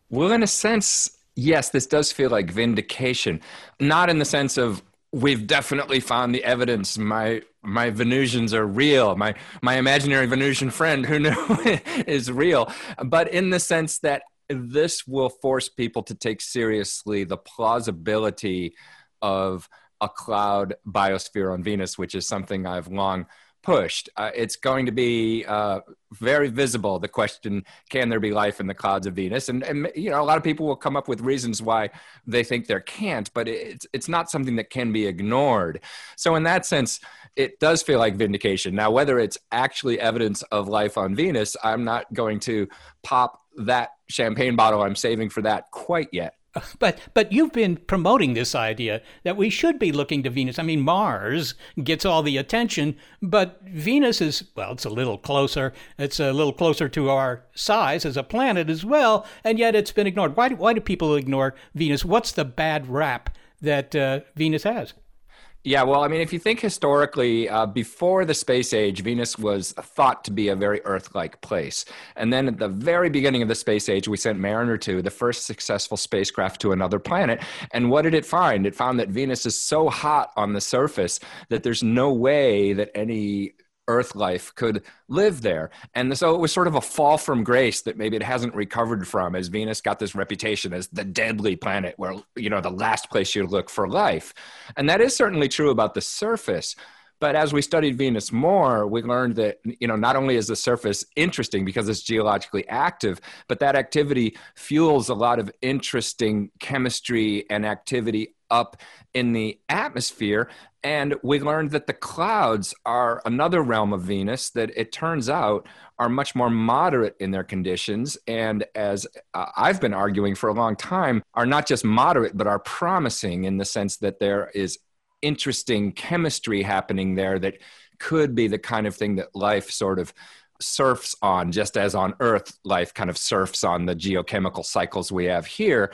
[SPEAKER 10] Well, in a sense, yes, this does feel like vindication, not in the sense of we've definitely found the evidence. My my Venusians are real. My my imaginary Venusian friend who knew is real, but in the sense that this will force people to take seriously the plausibility of a cloud biosphere on Venus, which is something I've long pushed. Uh, it's going to be uh, very visible. The question: Can there be life in the clouds of Venus? And, and you know, a lot of people will come up with reasons why they think there can't, but it's it's not something that can be ignored. So, in that sense, it does feel like vindication. Now, whether it's actually evidence of life on Venus, I'm not going to pop that champagne bottle. I'm saving for that quite yet.
[SPEAKER 3] But but you've been promoting this idea that we should be looking to Venus. I mean, Mars gets all the attention, but Venus is well, it's a little closer. It's a little closer to our size as a planet as well, and yet it's been ignored. Why do, why do people ignore Venus? What's the bad rap that uh, Venus has?
[SPEAKER 10] Yeah, well, I mean, if you think historically, uh, before the space age, Venus was thought to be a very Earth like place. And then at the very beginning of the space age, we sent Mariner 2, the first successful spacecraft to another planet. And what did it find? It found that Venus is so hot on the surface that there's no way that any earth life could live there. And so it was sort of a fall from grace that maybe it hasn't recovered from as Venus got this reputation as the deadly planet where, you know, the last place you look for life. And that is certainly true about the surface. But as we studied Venus more, we learned that you know not only is the surface interesting because it's geologically active, but that activity fuels a lot of interesting chemistry and activity up in the atmosphere. And we learned that the clouds are another realm of Venus that it turns out are much more moderate in their conditions. And as uh, I've been arguing for a long time, are not just moderate, but are promising in the sense that there is interesting chemistry happening there that could be the kind of thing that life sort of surfs on, just as on Earth, life kind of surfs on the geochemical cycles we have here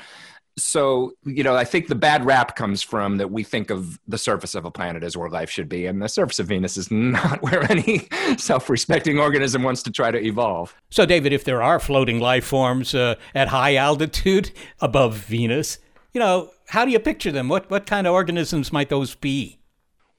[SPEAKER 10] so you know i think the bad rap comes from that we think of the surface of a planet as where life should be and the surface of venus is not where any self-respecting organism wants to try to evolve.
[SPEAKER 3] So david if there are floating life forms uh, at high altitude above venus you know how do you picture them? What what kind of organisms might those be?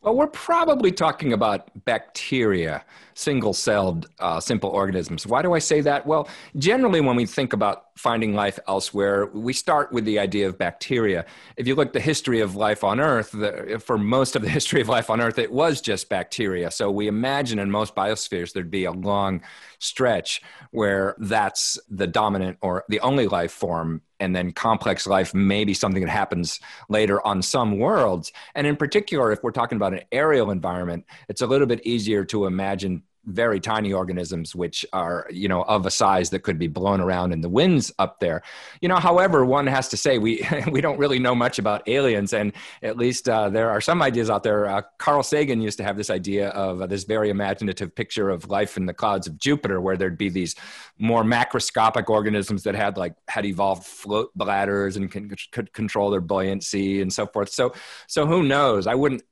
[SPEAKER 10] Well, we're probably talking about bacteria, single celled, uh, simple organisms. Why do I say that? Well, generally, when we think about finding life elsewhere, we start with the idea of bacteria. If you look at the history of life on Earth, the, for most of the history of life on Earth, it was just bacteria. So we imagine in most biospheres there'd be a long stretch where that's the dominant or the only life form and then complex life may be something that happens later on some worlds. And in particular, if we're talking about an aerial environment, it's a little bit easier to imagine very tiny organisms which are you know of a size that could be blown around in the winds up there. You know however one has to say we we don't really know much about aliens and at least uh, there are some ideas out there. Uh, carl sagan used to have this idea of uh, this very imaginative picture of life in the clouds of jupiter where there'd be these more macroscopic organisms that had like had evolved float bladders and can, could control their buoyancy and so forth. So so who knows? I wouldn't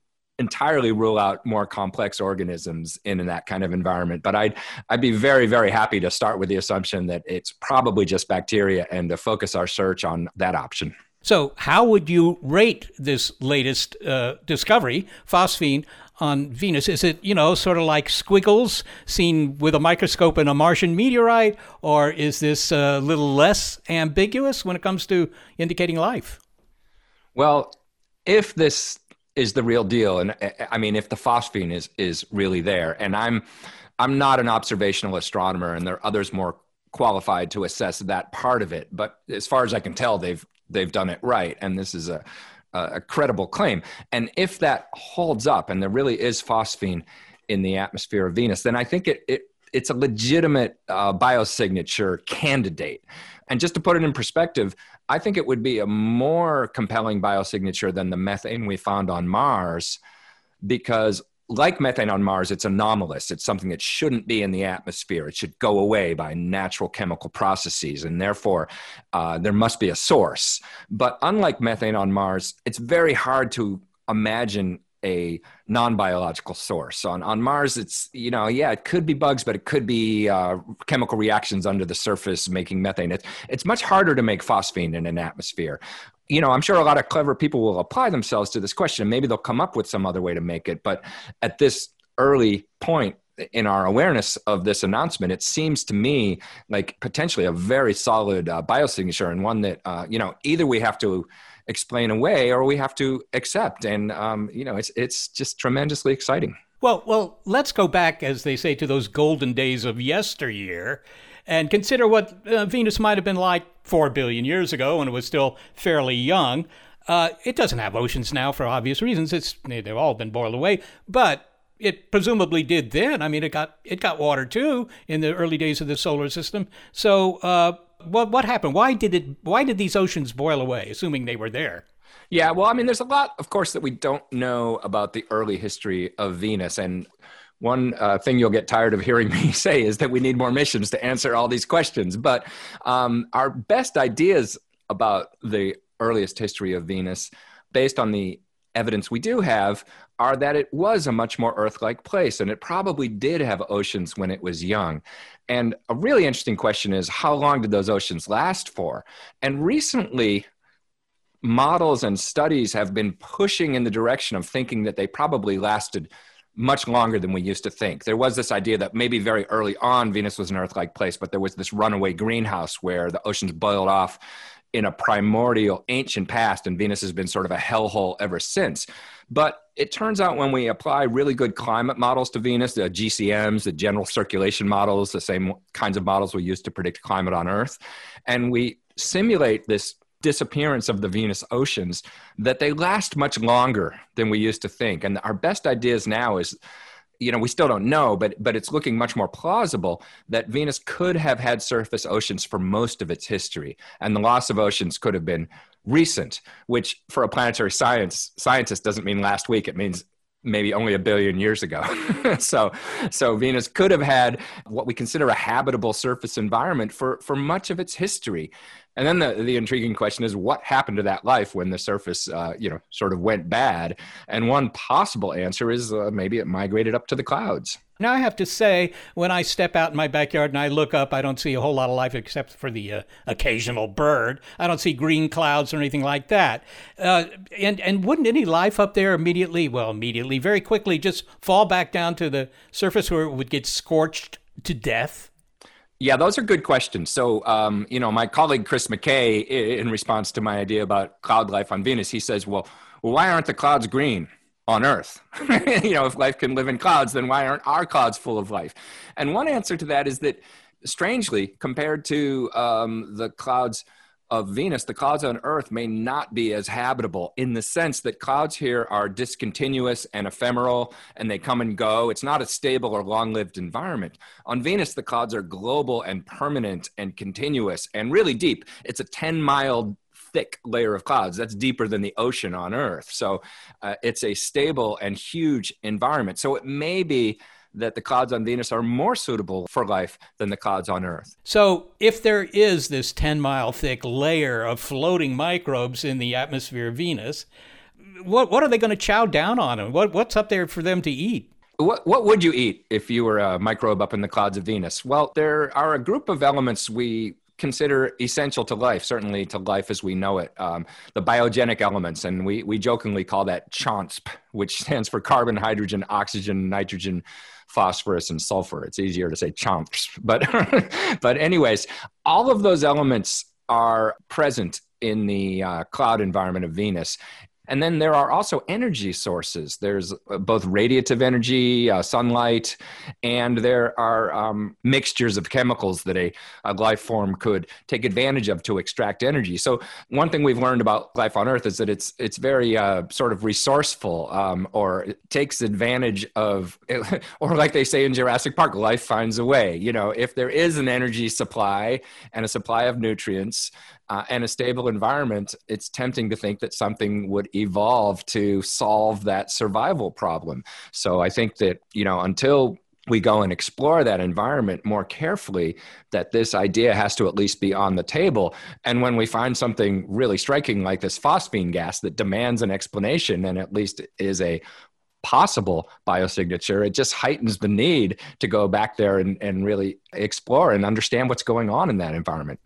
[SPEAKER 10] entirely rule out more complex organisms in, in that kind of environment. But I'd I'd be very very happy to start with the assumption that it's probably just bacteria and to focus our search on that option.
[SPEAKER 3] So, how would you rate this latest uh, discovery, phosphine, on Venus? Is it, you know, sort of like squiggles seen with a microscope in a Martian meteorite, or is this a little less ambiguous when it comes to indicating life?
[SPEAKER 10] Well, if this is the real deal. And I mean, if the phosphine is is really there, and I'm I'm not an observational astronomer, and there are others more qualified to assess that part of it. But as far as I can tell, they've they've done it right, and this is a a credible claim. And if that holds up, and there really is phosphine in the atmosphere of Venus, then I think it, it it's a legitimate uh, biosignature candidate. And just to put it in perspective, I think it would be a more compelling biosignature than the methane we found on Mars because like methane on Mars, it's anomalous. It's something that shouldn't be in the atmosphere. It should go away by natural chemical processes, and therefore uh, there must be a source. But unlike methane on Mars, it's very hard to imagine a non-biological source. On on Mars, it's you know yeah, it could be bugs, but it could be uh, chemical reactions under the surface making methane. It's it's much harder to make phosphine in an atmosphere. You know, I'm sure a lot of clever people will apply themselves to this question. Maybe they'll come up with some other way to make it. But at this early point, in our awareness of this announcement, it seems to me like potentially a very solid uh, biosignature and one that uh, you know either we have to explain away or we have to accept, and um, you know it's it's just tremendously exciting.
[SPEAKER 3] Well, well, let's go back, as they say, to those golden days of yesteryear, and consider what uh, Venus might have been like four billion years ago when it was still fairly young. Uh, it doesn't have oceans now for obvious reasons. It's they've all been boiled away, but it presumably did then. I mean, it got it got water too in the early days of the solar system. So, uh, what what happened? Why did it? Why did these oceans boil away? Assuming they were there.
[SPEAKER 10] Yeah, well, I mean, there's a lot, of course, that we don't know about the early history of Venus, and one uh, thing you'll get tired of hearing me say is that we need more missions to answer all these questions. But um, our best ideas about the earliest history of Venus, based on the evidence we do have, are that it was a much more Earth like place and it probably did have oceans when it was young. And a really interesting question is how long did those oceans last for? And recently, models and studies have been pushing in the direction of thinking that they probably lasted much longer than we used to think. There was this idea that maybe very early on Venus was an Earth like place, but there was this runaway greenhouse where the oceans boiled off in a primordial ancient past, and Venus has been sort of a hellhole ever since. But it turns out when we apply really good climate models to Venus, the GCMs, the general circulation models, the same kinds of models we use to predict climate on Earth, and we simulate this disappearance of the Venus oceans, that they last much longer than we used to think. And our best ideas now is you know we still don't know but but it's looking much more plausible that venus could have had surface oceans for most of its history and the loss of oceans could have been recent which for a planetary science scientist doesn't mean last week. It means maybe only a billion years ago. So so venus could have had what we consider a habitable surface environment for for much of its history and then the, the intriguing question is what happened to that life when the surface, uh, you know, sort of went bad? And one possible answer is uh, maybe it migrated up to the clouds.
[SPEAKER 3] Now, I have to say, when I step out in my backyard and I look up, I don't see a whole lot of life except for the uh, occasional bird. I don't see green clouds or anything like that. Uh, and, and wouldn't any life up there immediately, well, immediately, very quickly, just fall back down to the surface where it would get scorched to death?
[SPEAKER 10] Yeah, those are good questions. So, um, you know, my colleague Chris McKay, in response to my idea about cloud life on Venus, he says, well, why aren't the clouds green on Earth? you know, if life can live in clouds, then why aren't our clouds full of life? And one answer to that is that, strangely, compared to um, the clouds – of Venus, the clouds on Earth may not be as habitable in the sense that clouds here are discontinuous and ephemeral and they come and go. It's not a stable or long lived environment. On Venus, the clouds are global and permanent and continuous and really deep. It's a 10 mile thick layer of clouds. That's deeper than the ocean on Earth. So uh, it's a stable and huge environment. So it may be that the clouds on Venus are more suitable for life than the clouds on Earth.
[SPEAKER 3] So, if there is this 10 mile thick layer of floating microbes in the atmosphere of Venus, what, what are they going to chow down on? And what, what's up there for them to eat?
[SPEAKER 10] What, what would you eat if you were a microbe up in the clouds of Venus? Well, there are a group of elements we consider essential to life, certainly to life as we know it, um, the biogenic elements. And we, we jokingly call that CHONSP, which stands for carbon, hydrogen, oxygen, nitrogen, phosphorus and sulfur. It's easier to say chomps, but but anyways, all of those elements are present in the uh, cloud environment of Venus, and then there are also energy sources. There's uh, both radiative energy, uh, sunlight, and there are um, mixtures of chemicals that a, a, life form could take advantage of to extract energy. So one thing we've learned about life on Earth is that it's it's very uh, sort of resourceful, um, or takes advantage of, or like they say in Jurassic Park, life finds a way. You know, if there is an energy supply and a supply of nutrients, uh, and a stable environment, it's tempting to think that something would evolve to solve that survival problem. So I think that, you know, until we go and explore that environment more carefully, that this idea has to at least be on the table. And when we find something really striking like this phosphine gas that demands an explanation and at least is a possible biosignature. It just heightens the need to go back there and, and really explore and understand what's going on in that environment.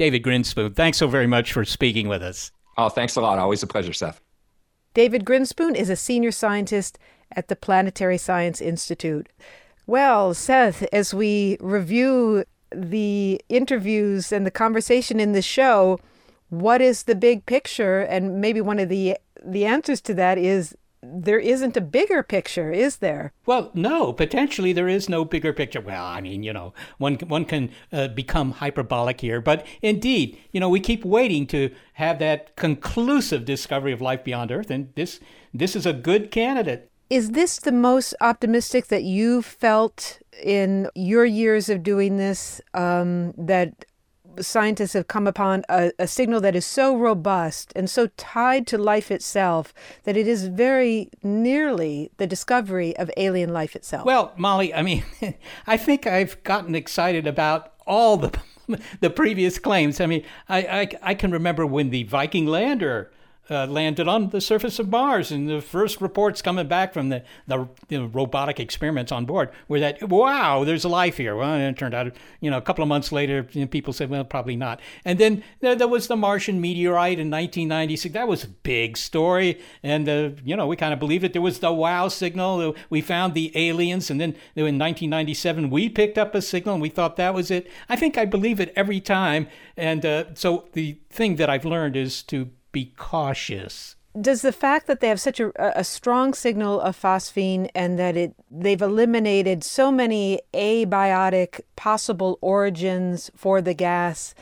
[SPEAKER 3] David Grinspoon, thanks so very much for speaking with us.
[SPEAKER 10] Oh, thanks a lot. Always a pleasure, Seth.
[SPEAKER 4] David Grinspoon is a senior scientist at the Planetary Science Institute. Well, Seth, as we review the interviews and the conversation in the show, what is the big picture? And maybe one of the the answers to that is there isn't a bigger picture, is there?
[SPEAKER 3] Well, no. Potentially, there is no bigger picture. Well, I mean, you know, one one can uh, become hyperbolic here, but indeed, you know, we keep waiting to have that conclusive discovery of life beyond Earth, and this this is a good candidate.
[SPEAKER 4] Is this the most optimistic that you've felt in your years of doing this? Um, that scientists have come upon a, a, signal that is so robust and so tied to life itself that it is very nearly the discovery of alien life itself.
[SPEAKER 3] Well, Molly, I mean, I think I've gotten excited about all the the previous claims. I mean, I, I, I can remember when the Viking lander uh, landed on the surface of Mars, and the first reports coming back from the, the, the robotic experiments on board were that wow, there's life here. Well, and it turned out, you know, a couple of months later, you know, people said, well, probably not. And then there, there, was the Martian meteorite in 1996. That was a big story, and uh, you know, we kind of believed it. There was the wow signal. We found the aliens, and then in 1997 we picked up a signal, and we thought that was it. I think I believe it every time, and uh, so the thing that I've learned is to be cautious.
[SPEAKER 4] Does the fact that they have such a, a strong signal of phosphine and that it they've eliminated so many abiotic possible origins for the gas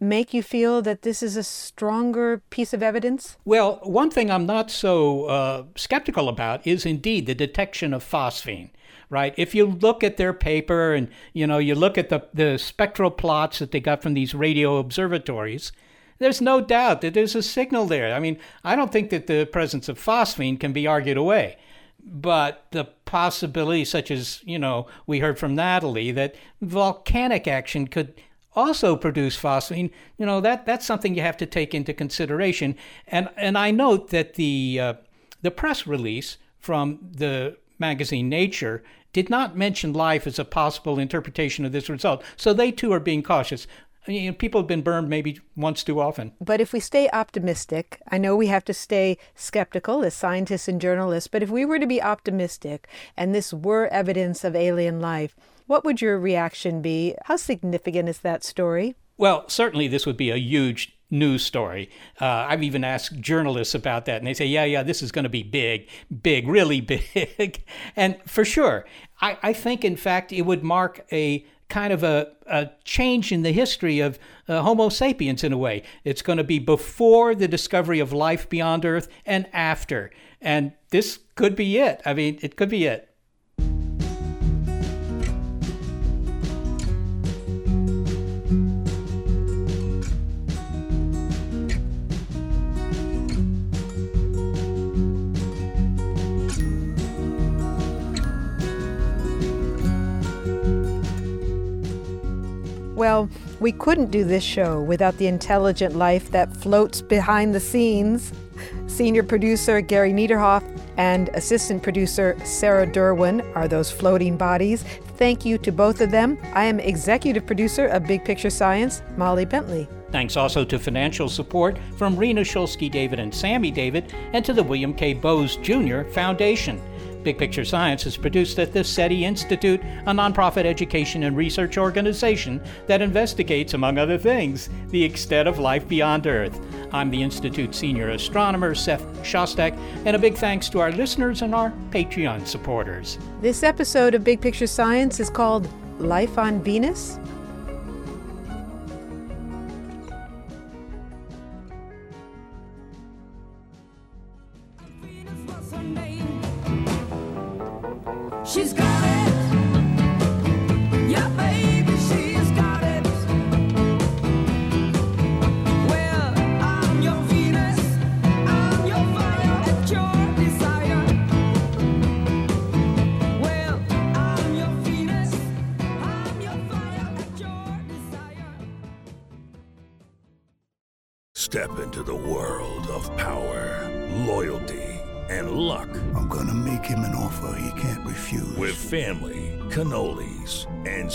[SPEAKER 4] make you feel that this is a stronger piece of evidence?
[SPEAKER 3] Well, one thing I'm not so uh, skeptical about is indeed the detection of phosphine right? If you look at their paper and you know you look at the the spectral plots that they got from these radio observatories, there's no doubt that there's a signal there. I mean, I don't think that the presence of phosphine can be argued away. But the possibility, such as, you know, we heard from Nathalie, that volcanic action could also produce phosphine, you know, that, that's something you have to take into consideration. And, and I note that the, uh, the press release from the magazine Nature did not mention life as a possible interpretation of this result. So they too are being cautious you know, people have been burned maybe once too often.
[SPEAKER 4] But if we stay optimistic, I know we have to stay skeptical as scientists and journalists, but if we were to be optimistic and this were evidence of alien life, what would your reaction be? How significant is that story?
[SPEAKER 3] Well, certainly this would be a huge news story. Uh, I've even asked journalists about that, and they say, yeah, yeah, this is going to be big, big, really big. and for sure, I, I think, in fact, it would mark a kind of a, a change in the history of uh, Homo sapiens in a way. It's going to be before the discovery of life beyond Earth and after. And this could be it. I mean, it could be it.
[SPEAKER 4] Well, we couldn't do this show without the intelligent life that floats behind the scenes. Senior producer Gary Niederhoff and assistant producer Sarah Derwin are those floating bodies. Thank you to both of them. I am executive producer of Big Picture Science, Molly Bentley.
[SPEAKER 3] Thanks also to financial support from Rena Shulsky David and Sammy David, and to the William K. Bowes Jr. Foundation. Big Picture Science is produced at the SETI Institute, a nonprofit education and research organization that investigates, among other things, the extent of life beyond Earth. I'm the Institute's senior astronomer, Seth Shostak, and a big thanks to our listeners and our Patreon supporters.
[SPEAKER 4] This episode of Big Picture Science is called Life on Venus.